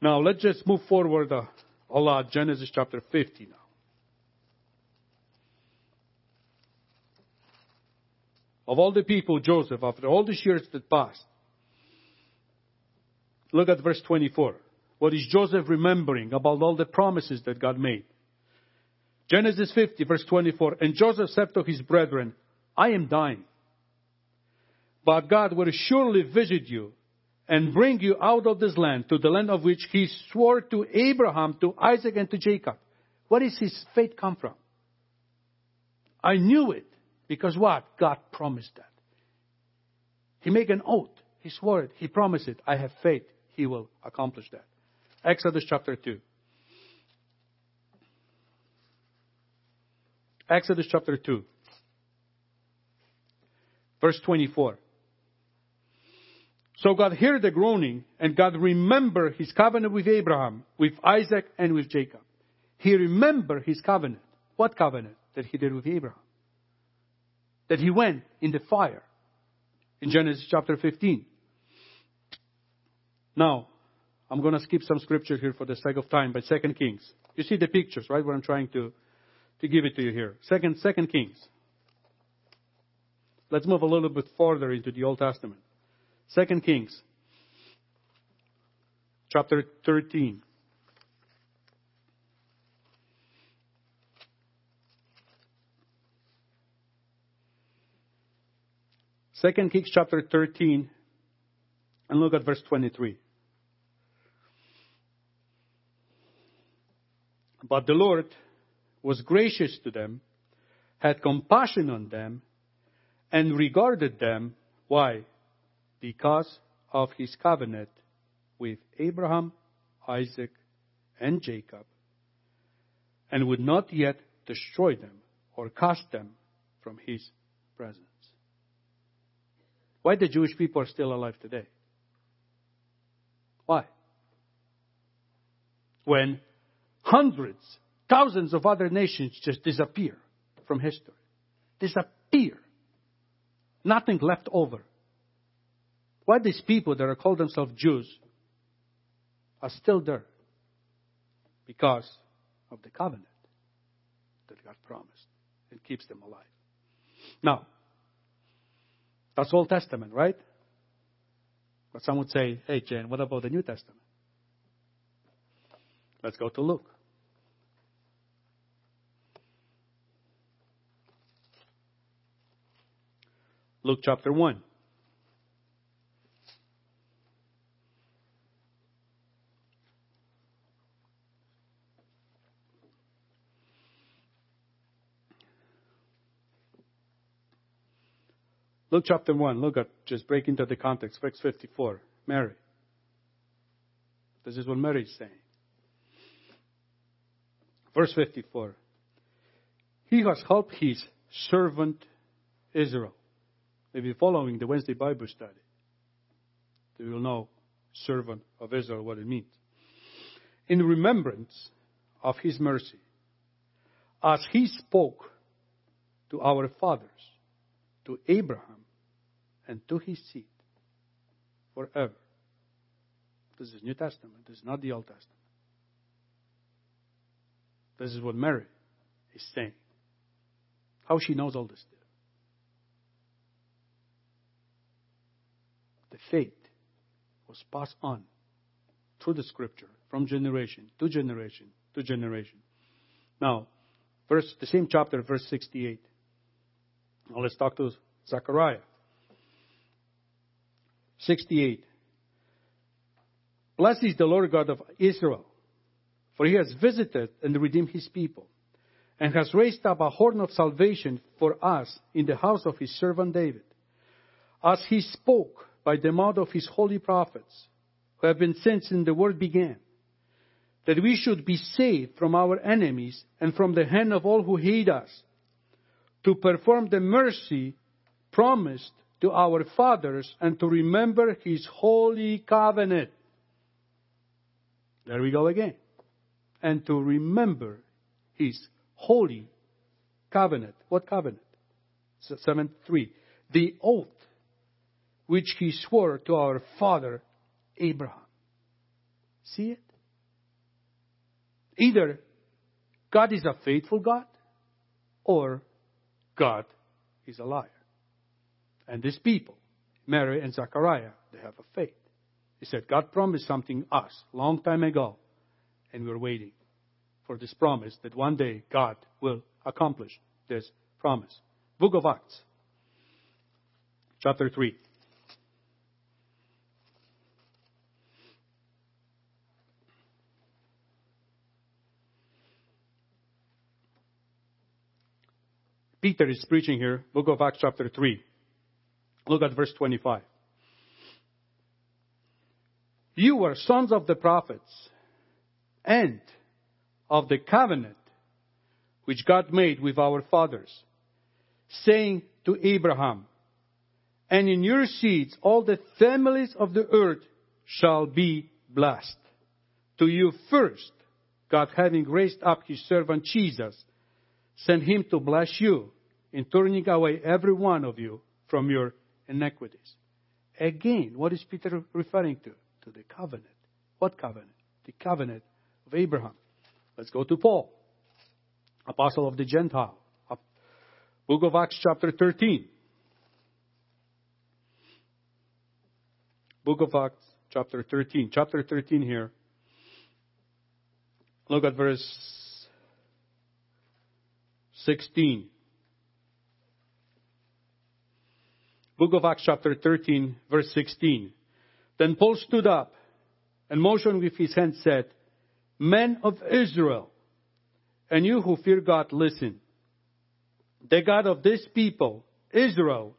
Now let's just move forward a, a lot. Genesis chapter 50 now. Of all the people, Joseph, after all these years that passed, look at verse 24. What is Joseph remembering about all the promises that God made? Genesis 50, verse 24. And Joseph said to his brethren, I am dying. But God will surely visit you and bring you out of this land to the land of which he swore to Abraham, to Isaac, and to Jacob. Where is his faith come from? I knew it because what? God promised that. He made an oath. He swore it. He promised it. I have faith. He will accomplish that. Exodus chapter 2. Exodus chapter 2, verse 24. So God heard the groaning, and God remembered his covenant with Abraham, with Isaac, and with Jacob. He remembered his covenant. What covenant? That he did with Abraham. That he went in the fire in Genesis chapter 15. Now, I'm going to skip some scripture here for the sake of time, but Second Kings. You see the pictures, right? What I'm trying to to give it to you here. Second, Second Kings. Let's move a little bit further into the Old Testament. Second Kings, chapter 13. Second Kings chapter 13, and look at verse 23. But the Lord was gracious to them, had compassion on them, and regarded them. Why? Because of his covenant with Abraham, Isaac, and Jacob, and would not yet destroy them or cast them from his presence. Why the Jewish people are still alive today? Why? When hundreds Thousands of other nations just disappear from history. Disappear. Nothing left over. Why these people that are called themselves Jews are still there? Because of the covenant that God promised and keeps them alive. Now, that's Old Testament, right? But some would say, hey, Jan, what about the New Testament? Let's go to Luke. Luke chapter 1. Luke chapter 1, look at, just break into the context, verse 54. Mary. This is what Mary is saying. Verse 54. He has helped his servant Israel. If you're following the Wednesday Bible study, you will know servant of Israel what it means. In remembrance of his mercy, as he spoke to our fathers, to Abraham, and to his seed forever. This is New Testament. This is not the Old Testament. This is what Mary is saying. How she knows all this. The faith was passed on through the scripture from generation to generation to generation. Now, verse the same chapter, verse 68. Now let's talk to Zechariah. 68. Blessed is the Lord God of Israel, for he has visited and redeemed his people, and has raised up a horn of salvation for us in the house of his servant David, as he spoke by the mouth of his holy prophets, who have been sent since the world began, that we should be saved from our enemies and from the hand of all who hate us, to perform the mercy promised to our fathers and to remember his holy covenant. There we go again. And to remember his holy covenant. What covenant? 7 3. The oath which he swore to our father Abraham. See it? Either God is a faithful God or God is a liar. And these people, Mary and Zachariah, they have a faith. He said, God promised something us long time ago, and we're waiting for this promise that one day God will accomplish this promise. Book of Acts, chapter 3. Peter is preaching here, book of Acts chapter 3. Look at verse 25. You were sons of the prophets and of the covenant which God made with our fathers, saying to Abraham, and in your seeds all the families of the earth shall be blessed. To you first, God having raised up his servant Jesus, sent him to bless you in turning away every one of you from your iniquities. Again, what is Peter referring to? To the covenant. What covenant? The covenant of Abraham. Let's go to Paul, apostle of the Gentile. Book of Acts, chapter 13. Book of Acts, chapter 13. Chapter 13 here. Look at verse 16. Book of Acts, chapter 13, verse 16. Then Paul stood up and motioned with his hand, said, Men of Israel, and you who fear God, listen. The God of this people, Israel,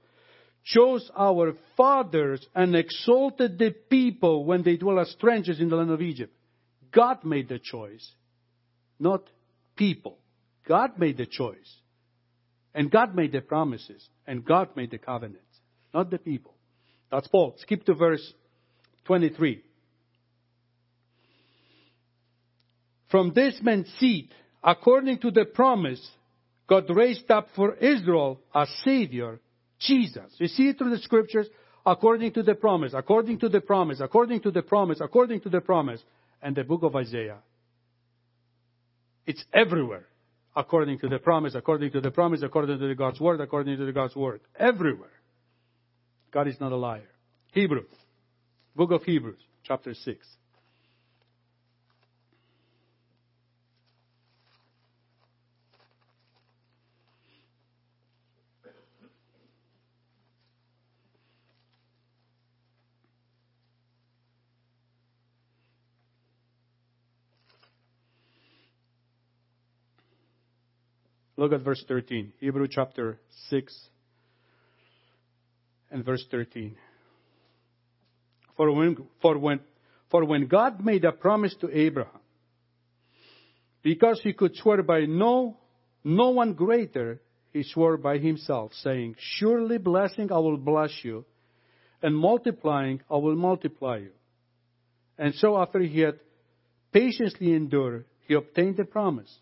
chose our fathers and exalted the people when they dwell as strangers in the land of Egypt. God made the choice, not people. God made the choice. And God made the promises. And God made the covenant not the people. That's Paul. Skip to verse 23. From this man's seed, according to the promise, God raised up for Israel a Savior, Jesus. You see it through the scriptures? According to the promise, according to the promise, according to the promise, according to the promise. And the book of Isaiah. It's everywhere. According to the promise, according to the promise, according to the God's word, according to the God's word. Everywhere. God is not a liar. Hebrews, book of Hebrews, chapter 6. Look at verse 13. Hebrew chapter 6, and verse 13. For when, for when, for when God made a promise to Abraham, because he could swear by no, no one greater, he swore by himself, saying, Surely blessing I will bless you, and multiplying I will multiply you. And so after he had patiently endured, he obtained the promise.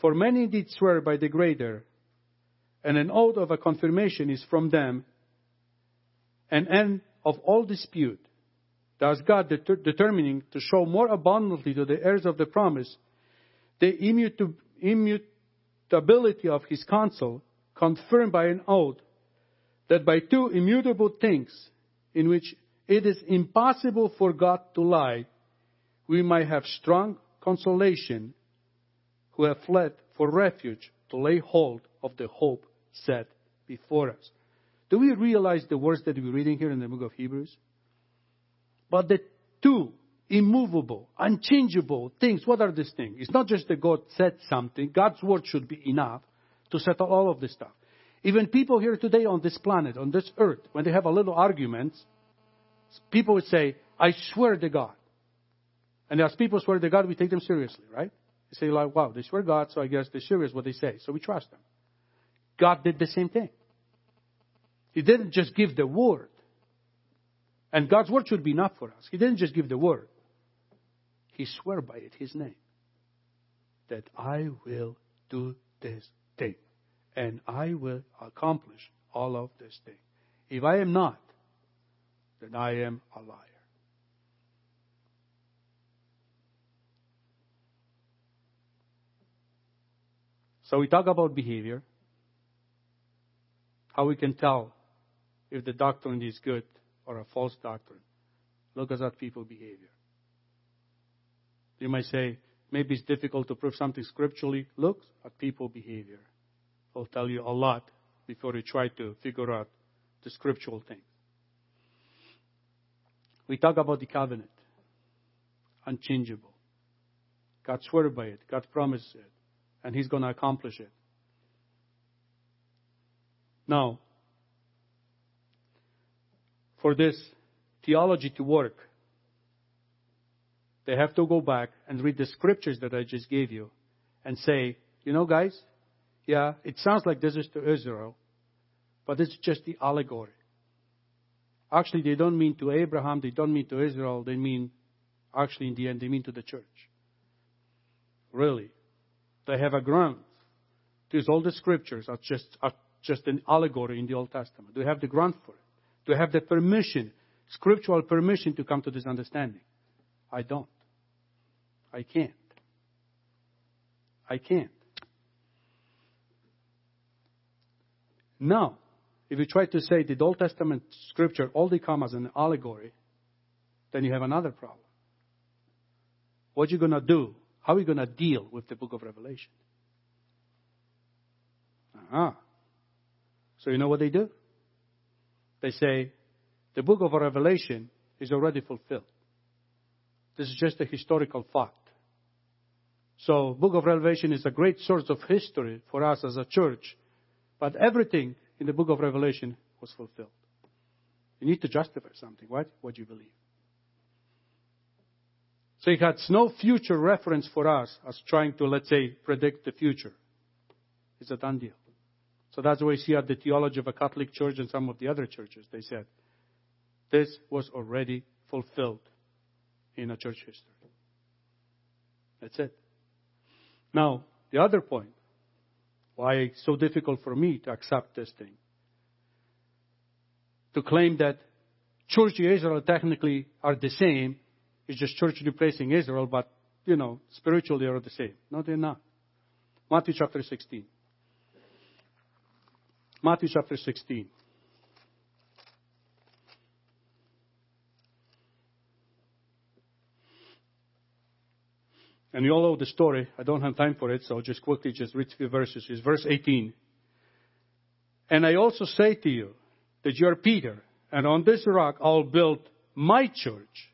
For many did swear by the greater, and an oath of a confirmation is from them, an end of all dispute. Thus God det- determining to show more abundantly to the heirs of the promise the immutu- immutability of his counsel, confirmed by an oath, that by two immutable things, in which it is impossible for God to lie, we might have strong consolation who have fled for refuge to lay hold of the hope set before us. Do we realize the words that we're reading here in the book of Hebrews? But the two immovable, unchangeable things, what are these things? It's not just that God said something. God's word should be enough to settle all of this stuff. Even people here today on this planet, on this earth, when they have a little argument, people would say, I swear to God. And as people swear to God, we take them seriously, right? They say like, wow, they swear God, so I guess they're serious what they say. So we trust them. God did the same thing. He didn't just give the word. And God's word should be enough for us. He didn't just give the word. He swore by it, his name. That I will do this thing. And I will accomplish all of this thing. If I am not, then I am a liar. So we talk about behavior, how we can tell if the doctrine is good or a false doctrine. Look at that people behavior. You might say, maybe it's difficult to prove something scripturally. Look at people behavior. It'll tell you a lot before you try to figure out the scriptural thing. We talk about the covenant. Unchangeable. God swore by it. God promised it. And He's going to accomplish it. Now, for this theology to work, they have to go back and read the scriptures that I just gave you and say, you know, guys, yeah, it sounds like this is to Israel, but it's just the allegory. Actually, they don't mean to Abraham, they don't mean to Israel, they mean, actually, in the end, they mean to the church. Really. They have a ground. These all the scriptures are just, are just an allegory in the Old Testament. You have the ground for it? You have the permission, scriptural permission to come to this understanding? I don't. I can't. I can't. Now, if you try to say the Old Testament scripture all they come as an allegory, then you have another problem. What are you going to do? How are you going to deal with the book of Revelation? Ah. So you know what they do? They say, the book of Revelation is already fulfilled. This is just a historical fact. So, book of Revelation is a great source of history for us as a church, but everything in the book of Revelation was fulfilled. You need to justify something, right? What do you believe. So it has no future reference for us as trying to, let's say, predict the future. It's a done deal. So that's why we see at the theology of a Catholic church and some of the other churches. They said, this was already fulfilled in a church history. That's it. Now, the other point, why it's so difficult for me to accept this thing, to claim that church and Israel technically are the same, it's just church replacing Israel, but, you know, spiritually they're the same. No, they're not. Matthew chapter 16. Matthew chapter 16. And you all know the story. I don't have time for it, so I'll just quickly just read a few verses. It's verse 18. And I also say to you that you are Peter, and on this rock I'll build my church,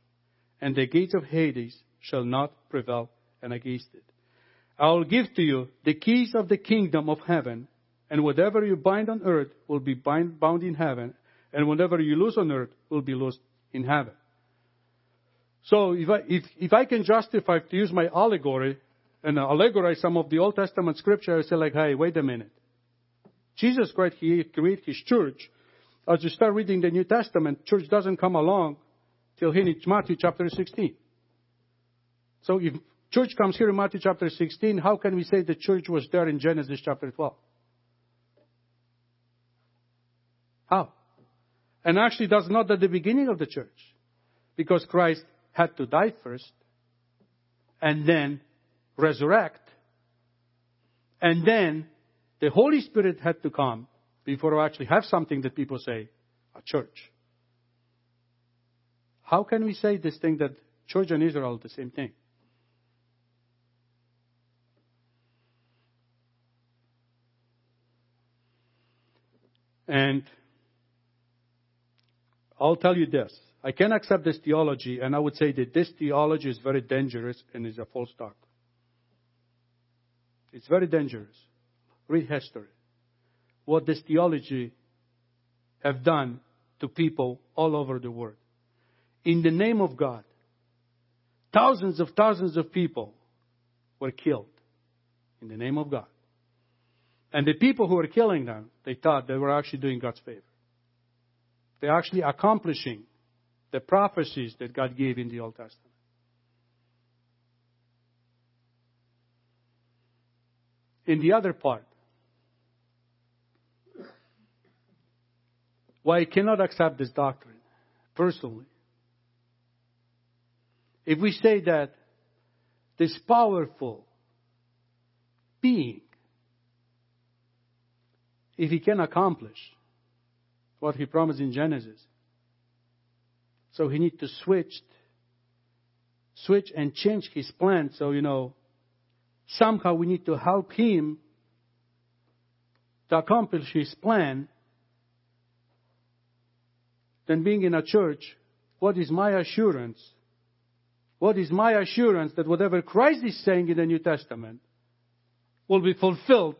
and the gates of Hades shall not prevail against it. I will give to you the keys of the kingdom of heaven, and whatever you bind on earth will be bind, bound in heaven, And whatever you lose on earth will be lost in heaven. So if I, if, if I can justify to use my allegory and allegorize some of the Old Testament scripture, I say like, hey, wait a minute. Jesus Christ, He created His church. As you start reading the New Testament, church doesn't come along till here in Matthew chapter 16. So if church comes here in Matthew chapter 16, how can we say the church was there in Genesis chapter 12? How? And actually, that's not at the beginning of the church. Because Christ had to die first, and then resurrect, and then the Holy Spirit had to come before we actually have something that people say, a church. How can we say this thing that church and Israel are the same thing? And I'll tell you this. I can accept this theology, and I would say that this theology is very dangerous and is a false doctrine. It's very dangerous. Read history. What this theology have done to people all over the world. In the name of God, thousands of thousands of people were killed in the name of God. And the people who were killing them, they thought they were actually doing God's favor. They're actually accomplishing the prophecies that God gave in the Old Testament. In the other part, why I cannot accept this doctrine, personally, if we say that this powerful being, if he can accomplish what he promised in Genesis, so he need to switch, switch and change his plan. So, you know, somehow we need to help him to accomplish his plan. Then being in a church, what is my assurance? What is my assurance that whatever Christ is saying in the New Testament will be fulfilled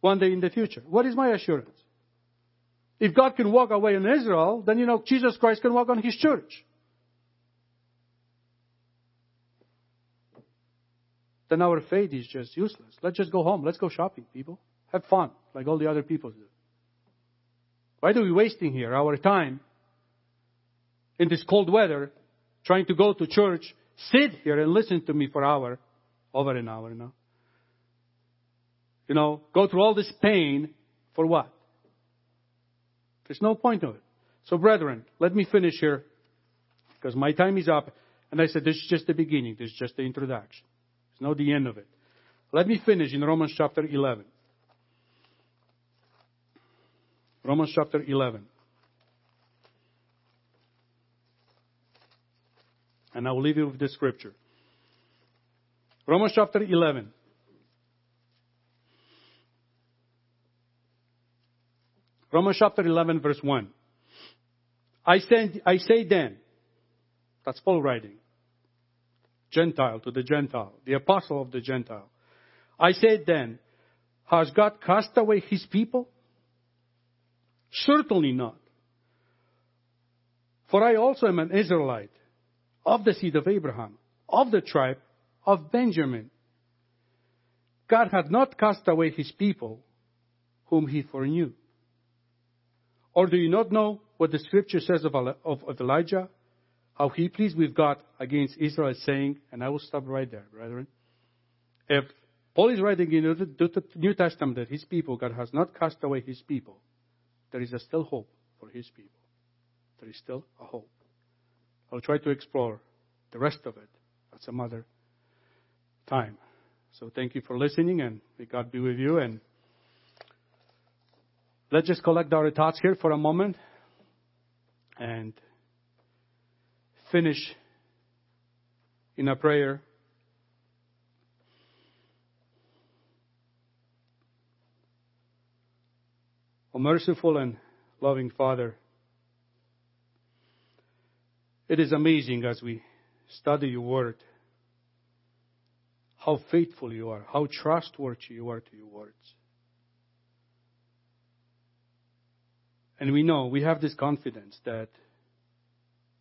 one day in the future? What is my assurance? If God can walk away on Israel, then you know Jesus Christ can walk on His church. Then our faith is just useless. Let's just go home. Let's go shopping, people. Have fun, like all the other people do. Why are we wasting here our time in this cold weather, trying to go to church, sit here and listen to me for hour, over an hour now? You know, go through all this pain for what? There's no point of it. So, brethren, let me finish here because my time is up. And I said, this is just the beginning. This is just the introduction. It's not the end of it. Let me finish in Romans chapter 11. Romans chapter 11. And I will leave you with this scripture. Romans chapter 11. Romans chapter 11, verse 1. I say, I say then, that's Paul writing, Gentile to the Gentile, the apostle of the Gentile. I say then, has God cast away his people? Certainly not. For I also am an Israelite, of the seed of Abraham, of the tribe of Benjamin. God had not cast away his people, whom he foreknew. Or do you not know what the scripture says of, Elijah? How he pleased with God against Israel, saying, and I will stop right there, brethren. If Paul is writing in the New Testament that his people, God has not cast away his people, there is still hope for his people. There is still a hope. I'll try to explore the rest of it at some other time. So thank you for listening, and may God be with you. And Let's just collect our thoughts here for a moment and finish in a prayer. O merciful and loving Father, it is amazing as we study your word how faithful you are, how trustworthy you are to your words. And we know, we have this confidence that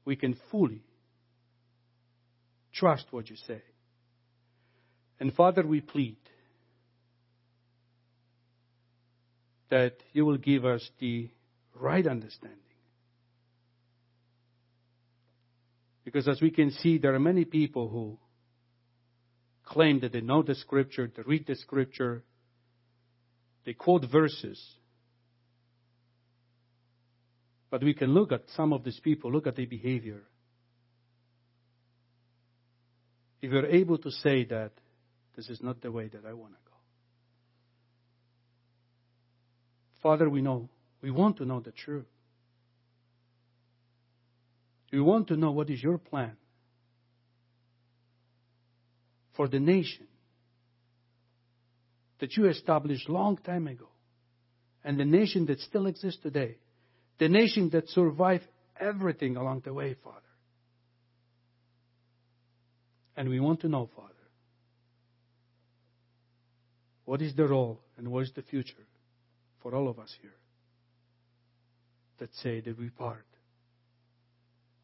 we can fully trust what you say. And Father, we plead that you will give us the right understanding. Because as we can see, there are many people who claim that they know the scripture, they read the scripture, they quote verses. But we can look at some of these people, look at their behavior. If you're able to say that this is not the way that I want to go. Father, we know, we want to know the truth. We want to know what is your plan for the nation that you established long time ago and the nation that still exists today, the nation that survived everything along the way, Father. And we want to know, Father, what is the role and what is the future for all of us here that say that we're part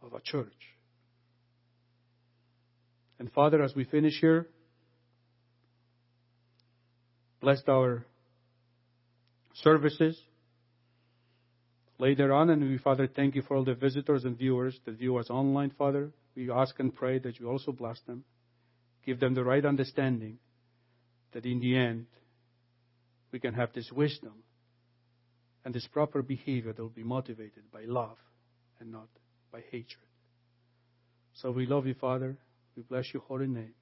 of a church. And Father, as we finish here, bless our services later on. And we, Father, thank you for all the visitors and viewers that view us online, Father. We ask and pray that you also bless them. Give them the right understanding that in the end, we can have this wisdom and this proper behavior that will be motivated by love and not by hatred. So we love you, Father. We bless your holy name.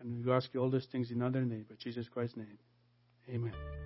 And we ask you all these things in other name, but Jesus Christ's name. Amen.